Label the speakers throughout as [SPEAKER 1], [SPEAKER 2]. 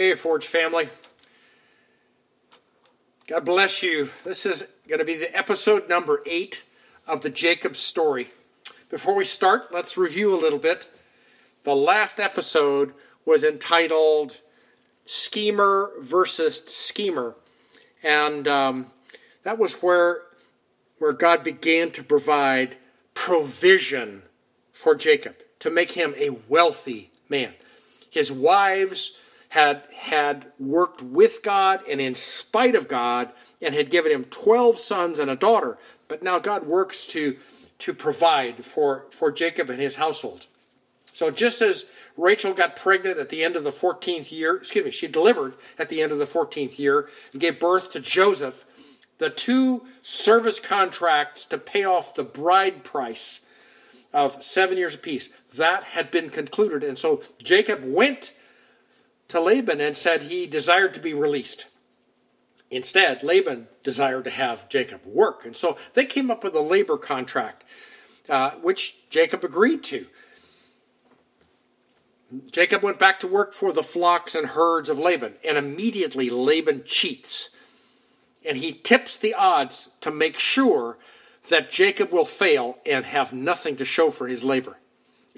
[SPEAKER 1] Hey, Forge family. God bless you. This is going to be the episode number eight of the Jacob story. Before we start, let's review a little bit. The last episode was entitled Schemer versus Schemer. And um, that was where, where God began to provide provision for Jacob to make him a wealthy man. His wives had had worked with God and in spite of God and had given him 12 sons and a daughter. But now God works to to provide for for Jacob and his household. So just as Rachel got pregnant at the end of the 14th year, excuse me, she delivered at the end of the 14th year and gave birth to Joseph, the two service contracts to pay off the bride price of seven years apiece, that had been concluded. And so Jacob went to Laban and said he desired to be released. Instead, Laban desired to have Jacob work. And so they came up with a labor contract, uh, which Jacob agreed to. Jacob went back to work for the flocks and herds of Laban, and immediately Laban cheats. And he tips the odds to make sure that Jacob will fail and have nothing to show for his labor.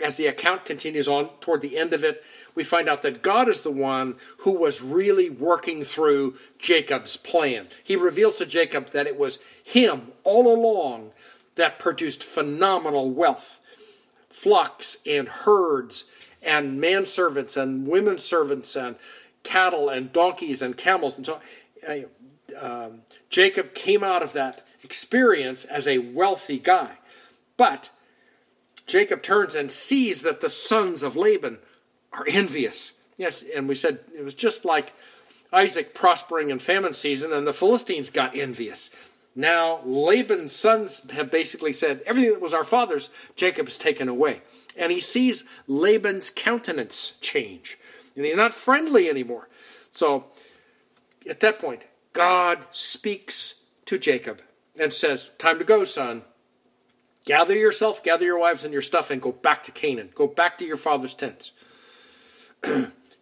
[SPEAKER 1] As the account continues on toward the end of it, we find out that God is the one who was really working through Jacob's plan. He reveals to Jacob that it was him all along that produced phenomenal wealth flocks and herds and manservants and women servants and cattle and donkeys and camels and so uh, um, Jacob came out of that experience as a wealthy guy. But Jacob turns and sees that the sons of Laban are envious. Yes, and we said it was just like Isaac prospering in famine season, and the Philistines got envious. Now Laban's sons have basically said, Everything that was our father's, Jacob has taken away. And he sees Laban's countenance change. And he's not friendly anymore. So at that point, God speaks to Jacob and says, Time to go, son. Gather yourself, gather your wives and your stuff, and go back to Canaan. Go back to your father's tents.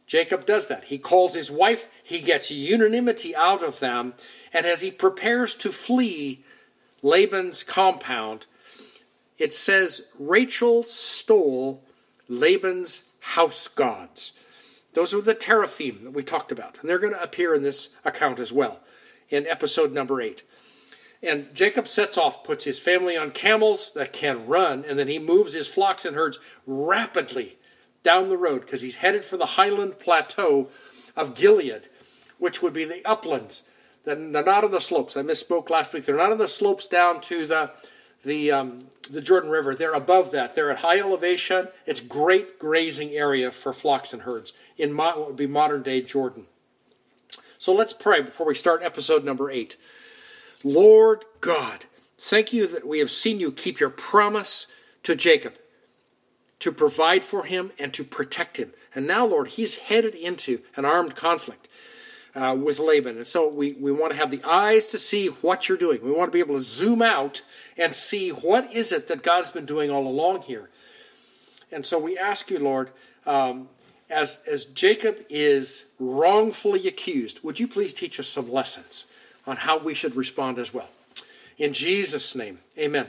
[SPEAKER 1] Jacob does that. He calls his wife, he gets unanimity out of them, and as he prepares to flee Laban's compound, it says Rachel stole Laban's house gods. Those are the teraphim that we talked about, and they're going to appear in this account as well in episode number eight. And Jacob sets off, puts his family on camels that can run, and then he moves his flocks and herds rapidly down the road because he's headed for the highland plateau of Gilead, which would be the uplands. They're not on the slopes. I misspoke last week. They're not on the slopes down to the the um, the Jordan River. They're above that. They're at high elevation. It's great grazing area for flocks and herds in mo- what would be modern day Jordan. So let's pray before we start episode number eight. Lord God, thank you that we have seen you keep your promise to Jacob to provide for him and to protect him. And now, Lord, he's headed into an armed conflict uh, with Laban. And so we, we want to have the eyes to see what you're doing. We want to be able to zoom out and see what is it that God's been doing all along here. And so we ask you, Lord, um, as, as Jacob is wrongfully accused, would you please teach us some lessons? On how we should respond as well. In Jesus' name, amen.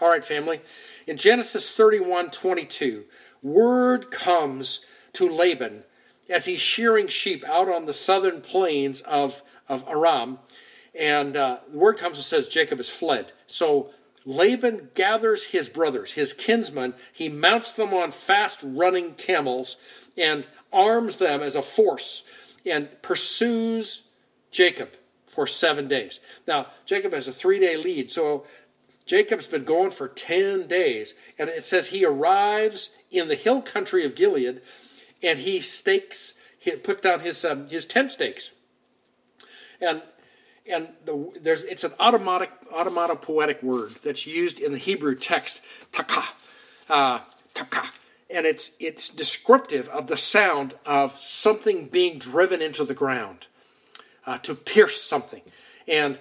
[SPEAKER 1] All right, family. In Genesis 31 22, word comes to Laban as he's shearing sheep out on the southern plains of, of Aram. And uh, the word comes and says Jacob has fled. So Laban gathers his brothers, his kinsmen, he mounts them on fast running camels and arms them as a force and pursues Jacob for seven days. Now, Jacob has a three day lead, so Jacob's been going for 10 days, and it says he arrives in the hill country of Gilead and he stakes, he puts down his, um, his tent stakes. And and the, there's it's an automatic onomatopoetic word that's used in the Hebrew text taka uh, taka and it's it's descriptive of the sound of something being driven into the ground uh, to pierce something. And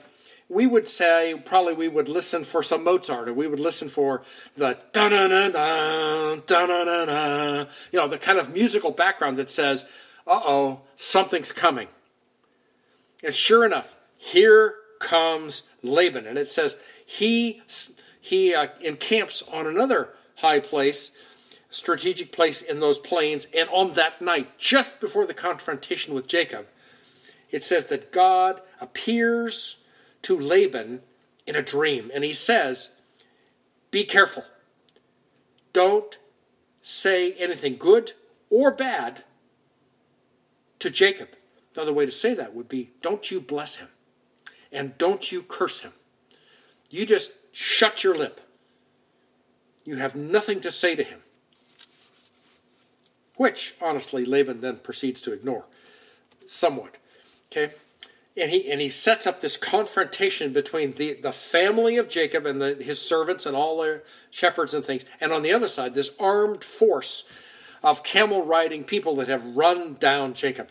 [SPEAKER 1] we would say probably we would listen for some Mozart, or we would listen for the da da da da da da da, you know, the kind of musical background that says uh oh, something's coming. And sure enough, here comes Laban. And it says he, he uh, encamps on another high place, strategic place in those plains. And on that night, just before the confrontation with Jacob, it says that God appears to Laban in a dream. And he says, Be careful. Don't say anything good or bad to Jacob. Another way to say that would be don't you bless him and don't you curse him. You just shut your lip. You have nothing to say to him. Which, honestly, Laban then proceeds to ignore somewhat. Okay? And he, and he sets up this confrontation between the, the family of Jacob and the, his servants and all their shepherds and things, and on the other side, this armed force of camel riding people that have run down Jacob.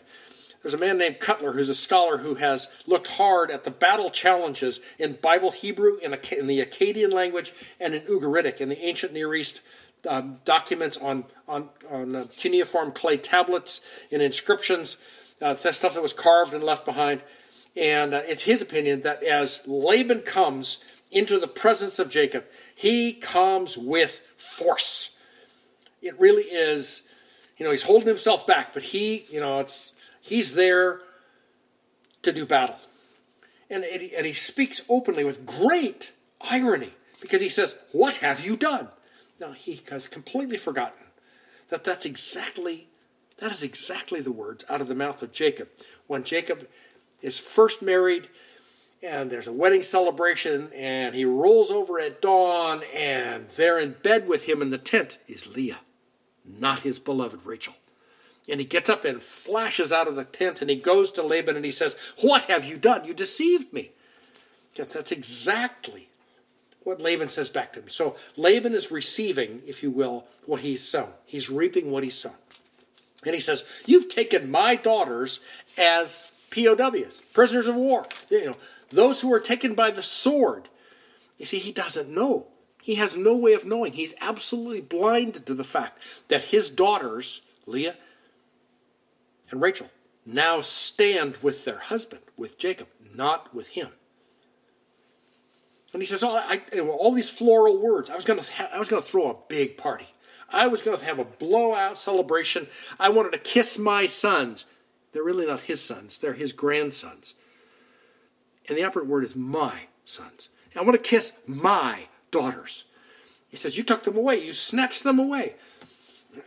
[SPEAKER 1] There's a man named Cutler who's a scholar who has looked hard at the battle challenges in Bible Hebrew, in, in the Akkadian language, and in Ugaritic, in the ancient Near East um, documents on, on, on uh, cuneiform clay tablets, in inscriptions, uh, stuff that was carved and left behind. And uh, it's his opinion that as Laban comes into the presence of Jacob, he comes with force. It really is, you know, he's holding himself back, but he, you know, it's He's there to do battle. And, and he speaks openly with great irony because he says, What have you done? Now, he has completely forgotten that that's exactly, that is exactly the words out of the mouth of Jacob. When Jacob is first married and there's a wedding celebration and he rolls over at dawn and there in bed with him in the tent is Leah, not his beloved Rachel. And he gets up and flashes out of the tent and he goes to Laban and he says, What have you done? You deceived me. That's exactly what Laban says back to him. So Laban is receiving, if you will, what he's sown. He's reaping what he's sown. And he says, You've taken my daughters as POWs, prisoners of war. You know, those who are taken by the sword. You see, he doesn't know. He has no way of knowing. He's absolutely blinded to the fact that his daughters, Leah and Rachel now stand with their husband, with Jacob, not with him. And he says, "Oh, I, all these floral words. I was going to, I was going to throw a big party. I was going to have a blowout celebration. I wanted to kiss my sons. They're really not his sons; they're his grandsons. And the operative word is my sons. I want to kiss my daughters. He says, "You took them away. You snatched them away."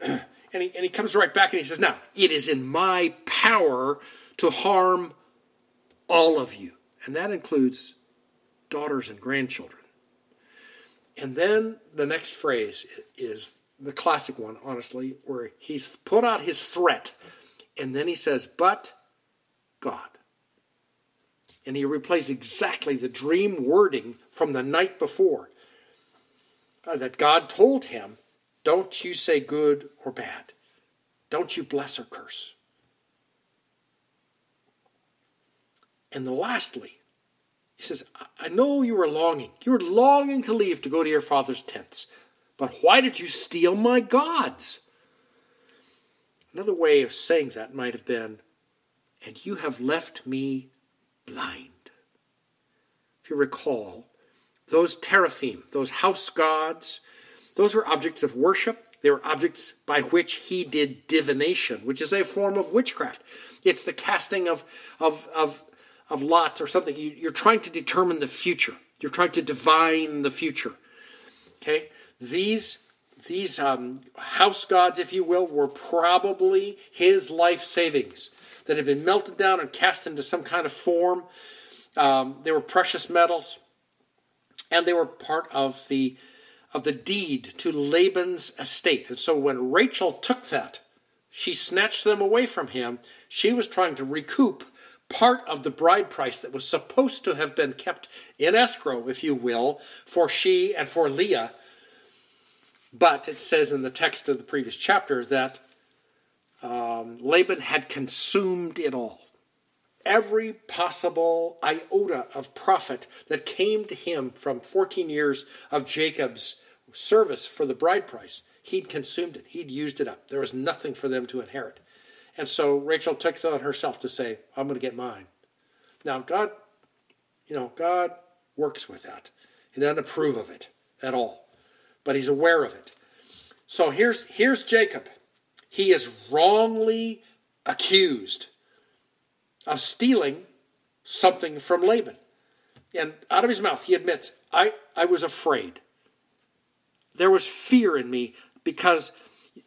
[SPEAKER 1] And he, and he comes right back and he says, Now, it is in my power to harm all of you. And that includes daughters and grandchildren. And then the next phrase is the classic one, honestly, where he's put out his threat. And then he says, But God. And he replays exactly the dream wording from the night before uh, that God told him don't you say good or bad. Don't you bless or curse. And then lastly, he says, I know you were longing. You were longing to leave to go to your father's tents. But why did you steal my gods? Another way of saying that might have been, and you have left me blind. If you recall, those teraphim, those house gods, those were objects of worship. They were objects by which he did divination, which is a form of witchcraft. It's the casting of, of, of, of lots or something. You, you're trying to determine the future. You're trying to divine the future. Okay? These these um, house gods, if you will, were probably his life savings that had been melted down and cast into some kind of form. Um, they were precious metals, and they were part of the of the deed to Laban's estate. And so when Rachel took that, she snatched them away from him. She was trying to recoup part of the bride price that was supposed to have been kept in escrow, if you will, for she and for Leah. But it says in the text of the previous chapter that um, Laban had consumed it all. Every possible iota of profit that came to him from 14 years of Jacob's service for the bride price, he'd consumed it. He'd used it up. There was nothing for them to inherit. And so Rachel takes it on herself to say, I'm going to get mine. Now, God, you know, God works with that. He doesn't approve of it at all, but he's aware of it. So here's, here's Jacob. He is wrongly accused of stealing something from Laban. And out of his mouth, he admits, I, I was afraid. There was fear in me because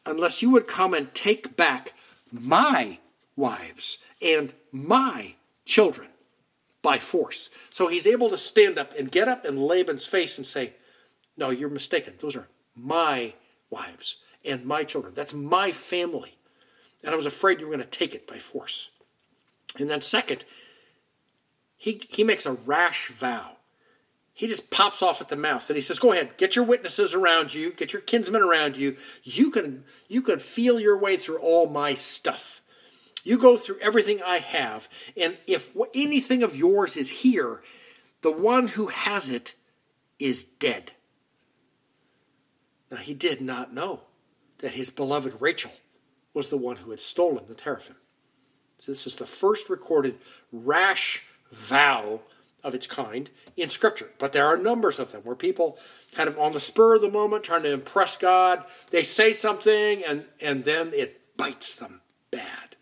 [SPEAKER 1] unless you would come and take back my wives and my children by force. So he's able to stand up and get up in Laban's face and say, No, you're mistaken. Those are my wives and my children. That's my family. And I was afraid you were going to take it by force. And then, second, he, he makes a rash vow. He just pops off at the mouth and he says, Go ahead, get your witnesses around you, get your kinsmen around you. You can, you can feel your way through all my stuff. You go through everything I have, and if anything of yours is here, the one who has it is dead. Now, he did not know that his beloved Rachel was the one who had stolen the teraphim. So, this is the first recorded rash vow of its kind in Scripture. But there are numbers of them where people, kind of on the spur of the moment, trying to impress God, they say something and, and then it bites them bad.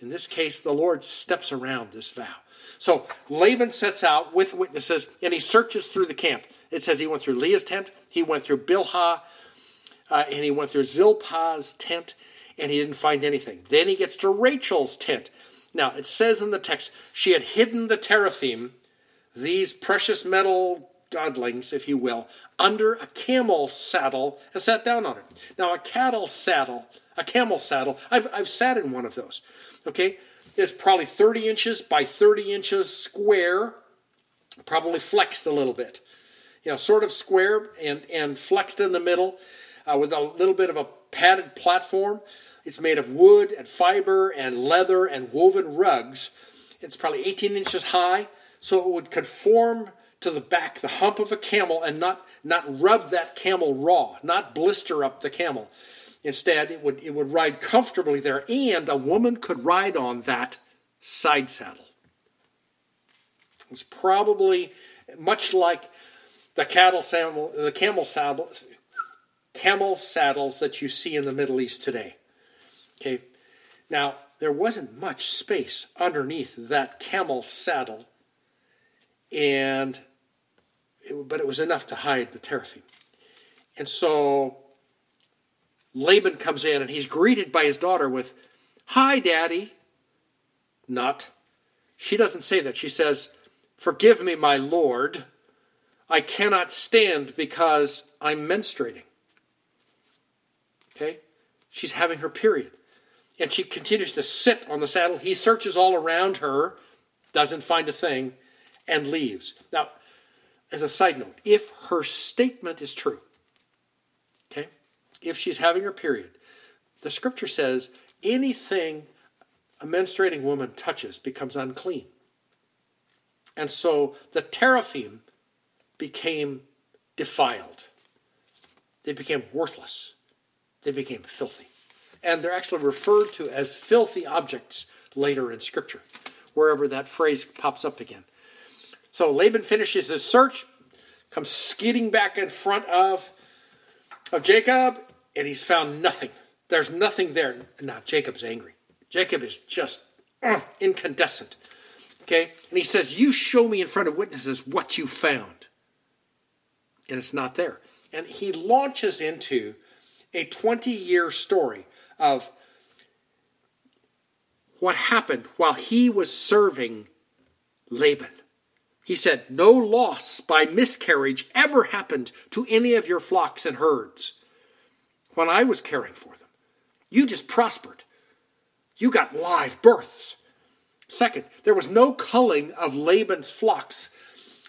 [SPEAKER 1] In this case, the Lord steps around this vow. So Laban sets out with witnesses and he searches through the camp. It says he went through Leah's tent, he went through Bilhah, uh, and he went through Zilpah's tent, and he didn't find anything. Then he gets to Rachel's tent. Now, it says in the text, she had hidden the teraphim, these precious metal godlings, if you will, under a camel saddle and sat down on it. Now, a cattle saddle, a camel saddle, I've, I've sat in one of those. Okay? It's probably 30 inches by 30 inches square, probably flexed a little bit. You know, sort of square and, and flexed in the middle uh, with a little bit of a padded platform. It's made of wood and fiber and leather and woven rugs. It's probably 18 inches high, so it would conform to the back, the hump of a camel, and not, not rub that camel raw, not blister up the camel. Instead, it would, it would ride comfortably there, and a woman could ride on that side saddle. It's probably much like the cattle saddle, the camel saddles, camel saddles that you see in the Middle East today. Okay, now there wasn't much space underneath that camel saddle, and it, but it was enough to hide the teraphim. And so Laban comes in and he's greeted by his daughter with, Hi, Daddy. Not. She doesn't say that. She says, Forgive me, my Lord. I cannot stand because I'm menstruating. She's having her period. And she continues to sit on the saddle. He searches all around her, doesn't find a thing, and leaves. Now, as a side note, if her statement is true, okay, if she's having her period, the scripture says anything a menstruating woman touches becomes unclean. And so the teraphim became defiled. They became worthless. They became filthy. And they're actually referred to as filthy objects later in Scripture, wherever that phrase pops up again. So Laban finishes his search, comes skidding back in front of, of Jacob, and he's found nothing. There's nothing there. Now, Jacob's angry. Jacob is just uh, incandescent. Okay? And he says, You show me in front of witnesses what you found. And it's not there. And he launches into a 20 year story of what happened while he was serving Laban. He said, No loss by miscarriage ever happened to any of your flocks and herds when I was caring for them. You just prospered. You got live births. Second, there was no culling of Laban's flocks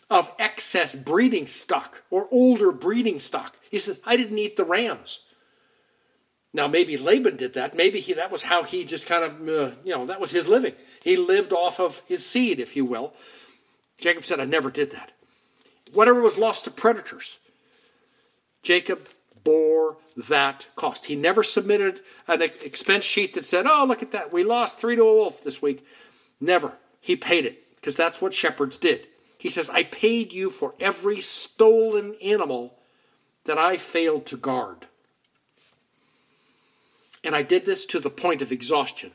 [SPEAKER 1] of excess breeding stock or older breeding stock. He says, I didn't eat the rams. Now, maybe Laban did that. Maybe he, that was how he just kind of, uh, you know, that was his living. He lived off of his seed, if you will. Jacob said, I never did that. Whatever was lost to predators, Jacob bore that cost. He never submitted an expense sheet that said, oh, look at that, we lost three to a wolf this week. Never. He paid it because that's what shepherds did. He says, I paid you for every stolen animal that I failed to guard. And I did this to the point of exhaustion.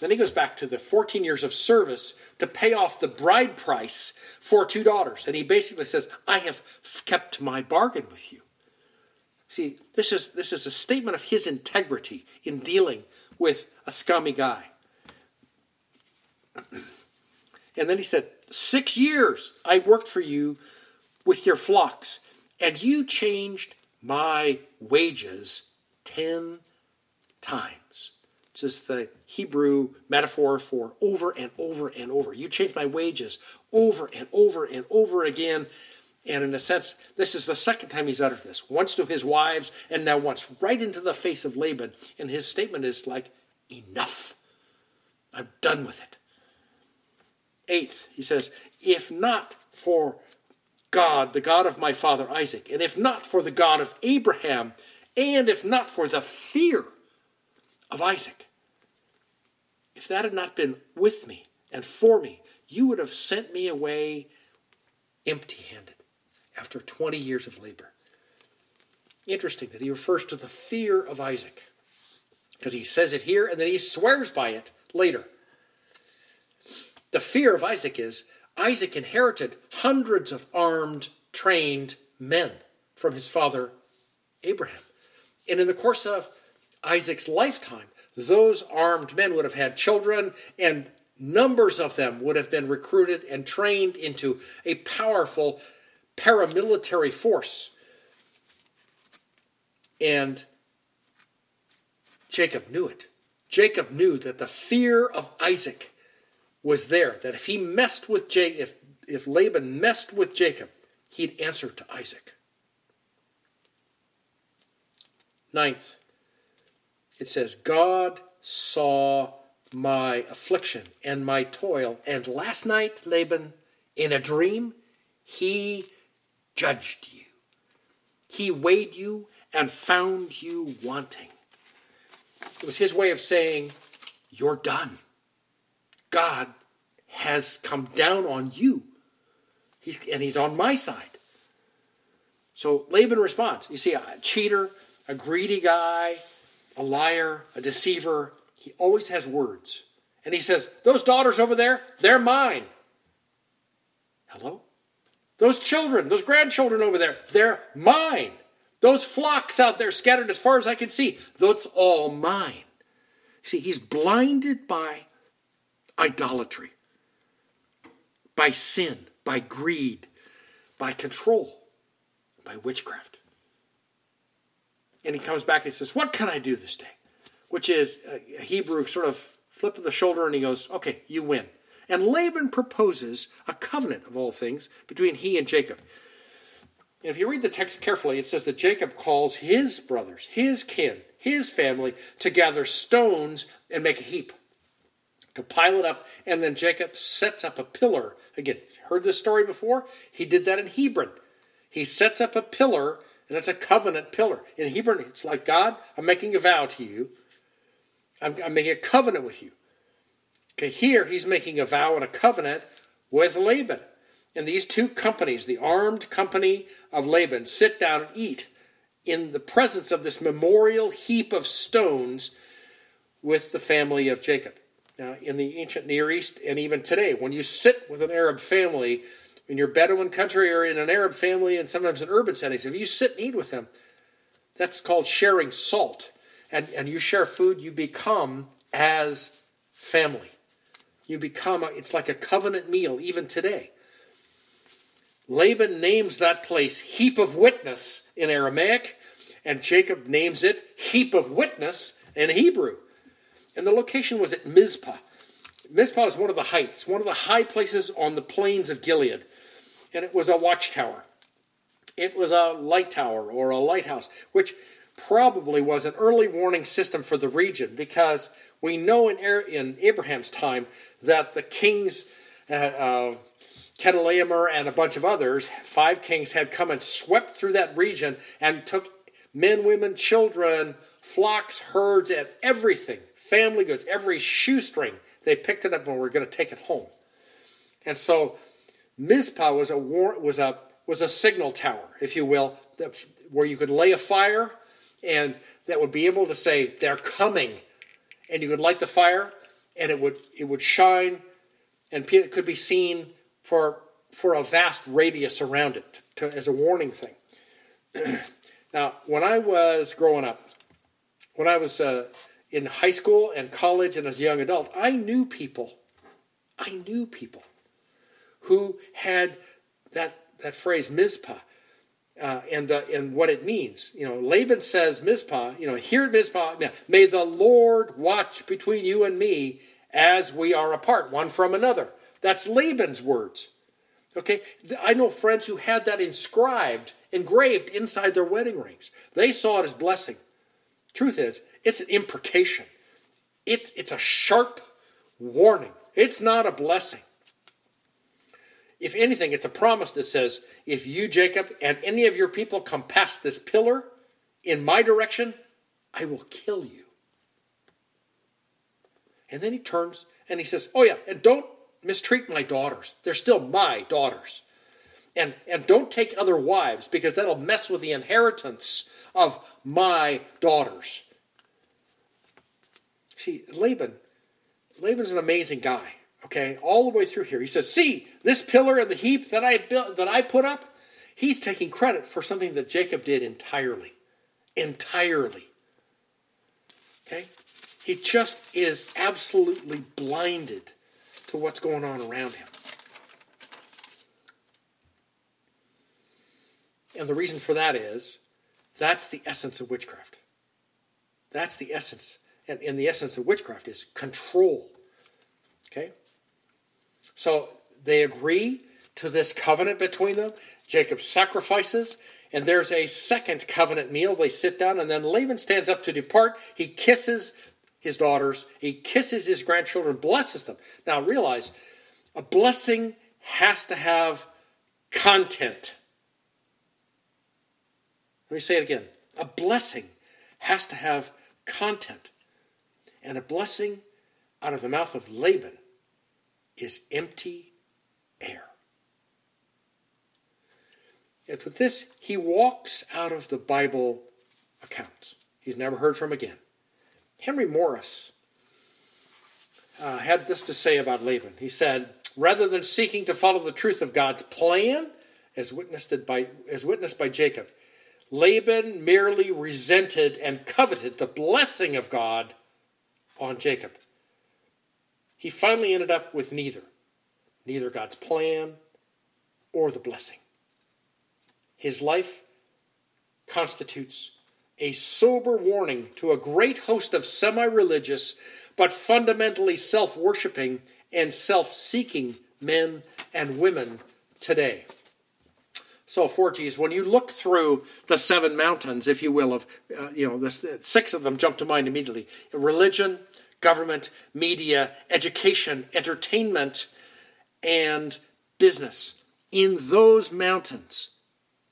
[SPEAKER 1] Then he goes back to the 14 years of service to pay off the bride price for two daughters. And he basically says, I have kept my bargain with you. See, this is, this is a statement of his integrity in dealing with a scummy guy. And then he said, Six years I worked for you with your flocks, and you changed my wages ten times. This is the Hebrew metaphor for over and over and over. You changed my wages over and over and over again. And in a sense, this is the second time he's uttered this. Once to his wives, and now once right into the face of Laban. And his statement is like, enough. I'm done with it. Eighth, he says, if not for God, the God of my father Isaac, and if not for the God of Abraham, and if not for the fear of Isaac, if that had not been with me and for me, you would have sent me away empty handed after 20 years of labor. Interesting that he refers to the fear of Isaac because he says it here and then he swears by it later. The fear of Isaac is Isaac inherited hundreds of armed, trained men from his father Abraham. And in the course of Isaac's lifetime, those armed men would have had children, and numbers of them would have been recruited and trained into a powerful paramilitary force. And Jacob knew it. Jacob knew that the fear of Isaac was there, that if he messed with Jacob, if, if Laban messed with Jacob, he'd answer to Isaac. Ninth, it says, God saw my affliction and my toil, and last night, Laban, in a dream, he judged you. He weighed you and found you wanting. It was his way of saying, You're done. God has come down on you. He's, and he's on my side. So Laban responds. You see, a cheater, a greedy guy, a liar, a deceiver, he always has words. And he says, Those daughters over there, they're mine. Hello? Those children, those grandchildren over there, they're mine. Those flocks out there scattered as far as I can see, that's all mine. See, he's blinded by idolatry, by sin, by greed, by control, by witchcraft. And he comes back and he says, What can I do this day? Which is a Hebrew sort of flip of the shoulder, and he goes, Okay, you win. And Laban proposes a covenant of all things between he and Jacob. And if you read the text carefully, it says that Jacob calls his brothers, his kin, his family to gather stones and make a heap, to pile it up. And then Jacob sets up a pillar. Again, heard this story before? He did that in Hebron. He sets up a pillar, and it's a covenant pillar. In Hebrew, it's like God, I'm making a vow to you. I'm, I'm making a covenant with you. Okay, here he's making a vow and a covenant with Laban. And these two companies, the armed company of Laban, sit down and eat in the presence of this memorial heap of stones with the family of Jacob. Now, in the ancient Near East and even today, when you sit with an Arab family in your Bedouin country or in an Arab family and sometimes in urban settings, if you sit and eat with them, that's called sharing salt. And, and you share food, you become as family. You become, a, it's like a covenant meal even today. Laban names that place heap of witness in Aramaic, and Jacob names it heap of witness in Hebrew. And the location was at Mizpah. Mizpah is one of the heights, one of the high places on the plains of Gilead. And it was a watchtower. It was a light tower or a lighthouse, which probably was an early warning system for the region because we know in, in Abraham's time that the kings, uh, uh, and a bunch of others, five kings, had come and swept through that region and took men, women, children, flocks, herds, and everything, family goods, every shoestring. They picked it up and were going to take it home. And so Mizpah was a war, was a was a signal tower, if you will, that, where you could lay a fire and that would be able to say they're coming, and you could light the fire and it would it would shine, and it could be seen for for a vast radius around it to, as a warning thing. now, when I was growing up, when I was uh, in high school and college and as a young adult, I knew people. I knew people who had that that phrase Mizpah. Uh, and and what it means, you know, Laban says Mizpah, you know, here at Mizpah, may the Lord watch between you and me as we are apart one from another. That's Laban's words. Okay, I know friends who had that inscribed, engraved inside their wedding rings. They saw it as blessing. Truth is, it's an imprecation. It, it's a sharp warning. It's not a blessing. If anything, it's a promise that says, if you, Jacob, and any of your people come past this pillar in my direction, I will kill you. And then he turns and he says, Oh, yeah, and don't mistreat my daughters. They're still my daughters. And, and don't take other wives because that'll mess with the inheritance of my daughters. See, Laban, Laban's an amazing guy. Okay, all the way through here, he says, "See this pillar and the heap that I built, that I put up." He's taking credit for something that Jacob did entirely, entirely. Okay, he just is absolutely blinded to what's going on around him. And the reason for that is that's the essence of witchcraft. That's the essence. And, and the essence of witchcraft is control. So they agree to this covenant between them. Jacob sacrifices, and there's a second covenant meal. They sit down, and then Laban stands up to depart. He kisses his daughters, he kisses his grandchildren, blesses them. Now realize a blessing has to have content. Let me say it again. A blessing has to have content. And a blessing out of the mouth of Laban is empty air. And with this, he walks out of the Bible accounts. He's never heard from again. Henry Morris uh, had this to say about Laban. He said, rather than seeking to follow the truth of God's plan, as witnessed by, as witnessed by Jacob, Laban merely resented and coveted the blessing of God on Jacob. He finally ended up with neither neither God's plan or the blessing. His life constitutes a sober warning to a great host of semi religious, but fundamentally self worshiping and self seeking men and women today. So, 4Gs, when you look through the seven mountains, if you will, of, uh, you know, the, six of them jump to mind immediately religion, government, media, education, entertainment, and business. In those mountains,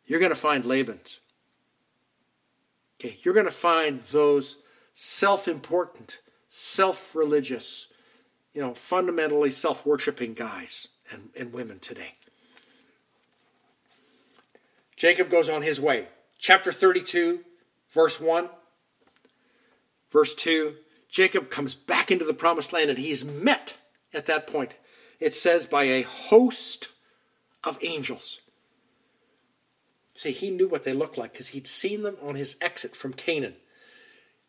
[SPEAKER 1] you're going to find Laban's. Okay, you're going to find those self important, self religious, you know, fundamentally self worshiping guys and, and women today. Jacob goes on his way. Chapter 32, verse 1. Verse 2 Jacob comes back into the promised land and he's met at that point, it says, by a host of angels. See, he knew what they looked like because he'd seen them on his exit from Canaan.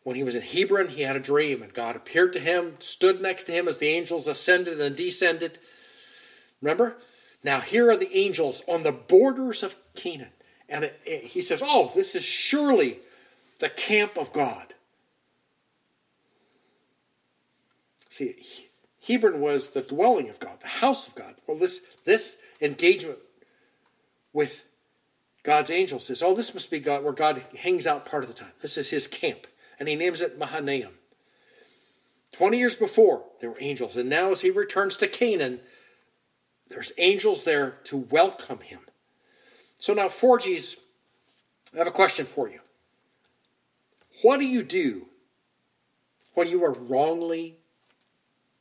[SPEAKER 1] When he was in Hebron, he had a dream, and God appeared to him, stood next to him as the angels ascended and descended. Remember? Now, here are the angels on the borders of Canaan. And it, it, he says, Oh, this is surely the camp of God. See, Hebron was the dwelling of God, the house of God. Well, this, this engagement with God's angels says, Oh, this must be God where God hangs out part of the time. This is his camp. And he names it Mahanaim. 20 years before, there were angels. And now, as he returns to Canaan, there's angels there to welcome him. So now, 4Gs, I have a question for you. What do you do when you are wrongly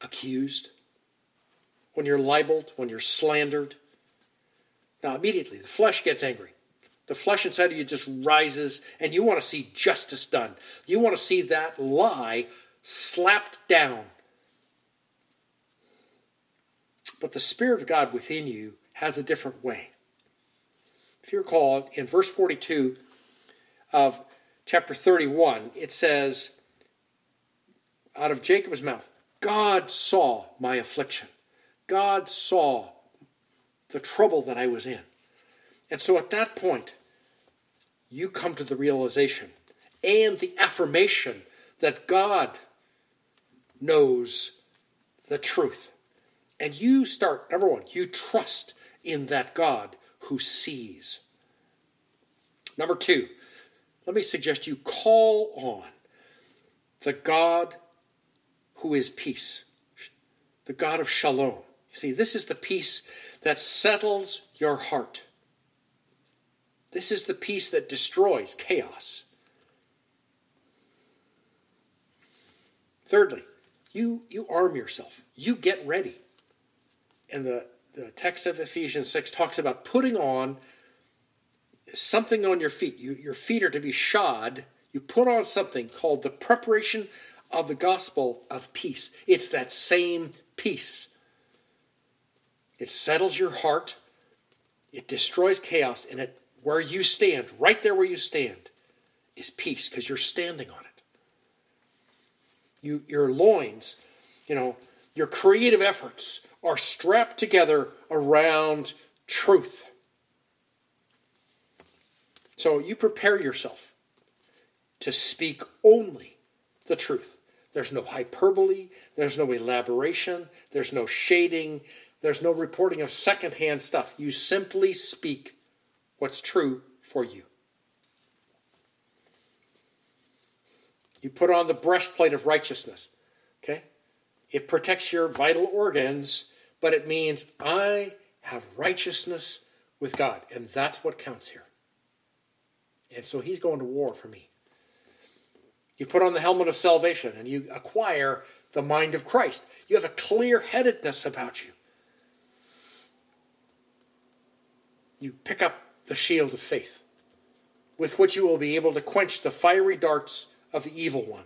[SPEAKER 1] accused? When you're libeled? When you're slandered? Now, immediately, the flesh gets angry. The flesh inside of you just rises, and you want to see justice done. You want to see that lie slapped down. But the Spirit of God within you has a different way. If you recall, in verse 42 of chapter 31, it says, out of Jacob's mouth, God saw my affliction. God saw the trouble that I was in. And so at that point, you come to the realization and the affirmation that God knows the truth. And you start, number one, you trust in that God who sees. Number two, let me suggest you call on the God who is peace, the God of shalom. You see, this is the peace that settles your heart. This is the peace that destroys chaos. Thirdly, you, you arm yourself. You get ready. And the, the text of Ephesians 6 talks about putting on something on your feet. You, your feet are to be shod. You put on something called the preparation of the gospel of peace. It's that same peace. It settles your heart, it destroys chaos, and it where you stand, right there where you stand, is peace because you're standing on it. You, your loins, you know, your creative efforts are strapped together around truth. So you prepare yourself to speak only the truth. There's no hyperbole, there's no elaboration, there's no shading, there's no reporting of secondhand stuff. You simply speak what's true for you. You put on the breastplate of righteousness. Okay? It protects your vital organs, but it means I have righteousness with God. And that's what counts here. And so he's going to war for me. You put on the helmet of salvation and you acquire the mind of Christ. You have a clear headedness about you. You pick up the shield of faith, with which you will be able to quench the fiery darts of the evil one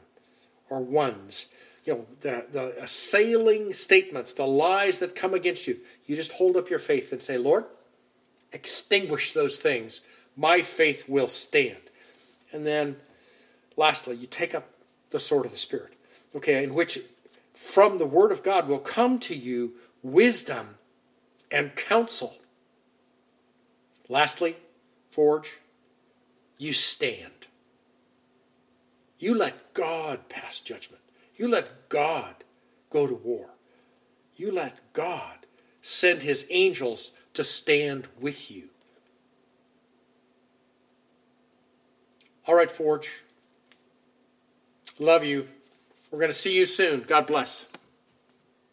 [SPEAKER 1] or ones. You know, the, the assailing statements, the lies that come against you. You just hold up your faith and say, Lord, extinguish those things. My faith will stand. And then, lastly, you take up the sword of the Spirit, okay, in which from the Word of God will come to you wisdom and counsel Lastly, Forge, you stand. You let God pass judgment. You let God go to war. You let God send his angels to stand with you. All right, Forge. Love you. We're going to see you soon. God bless.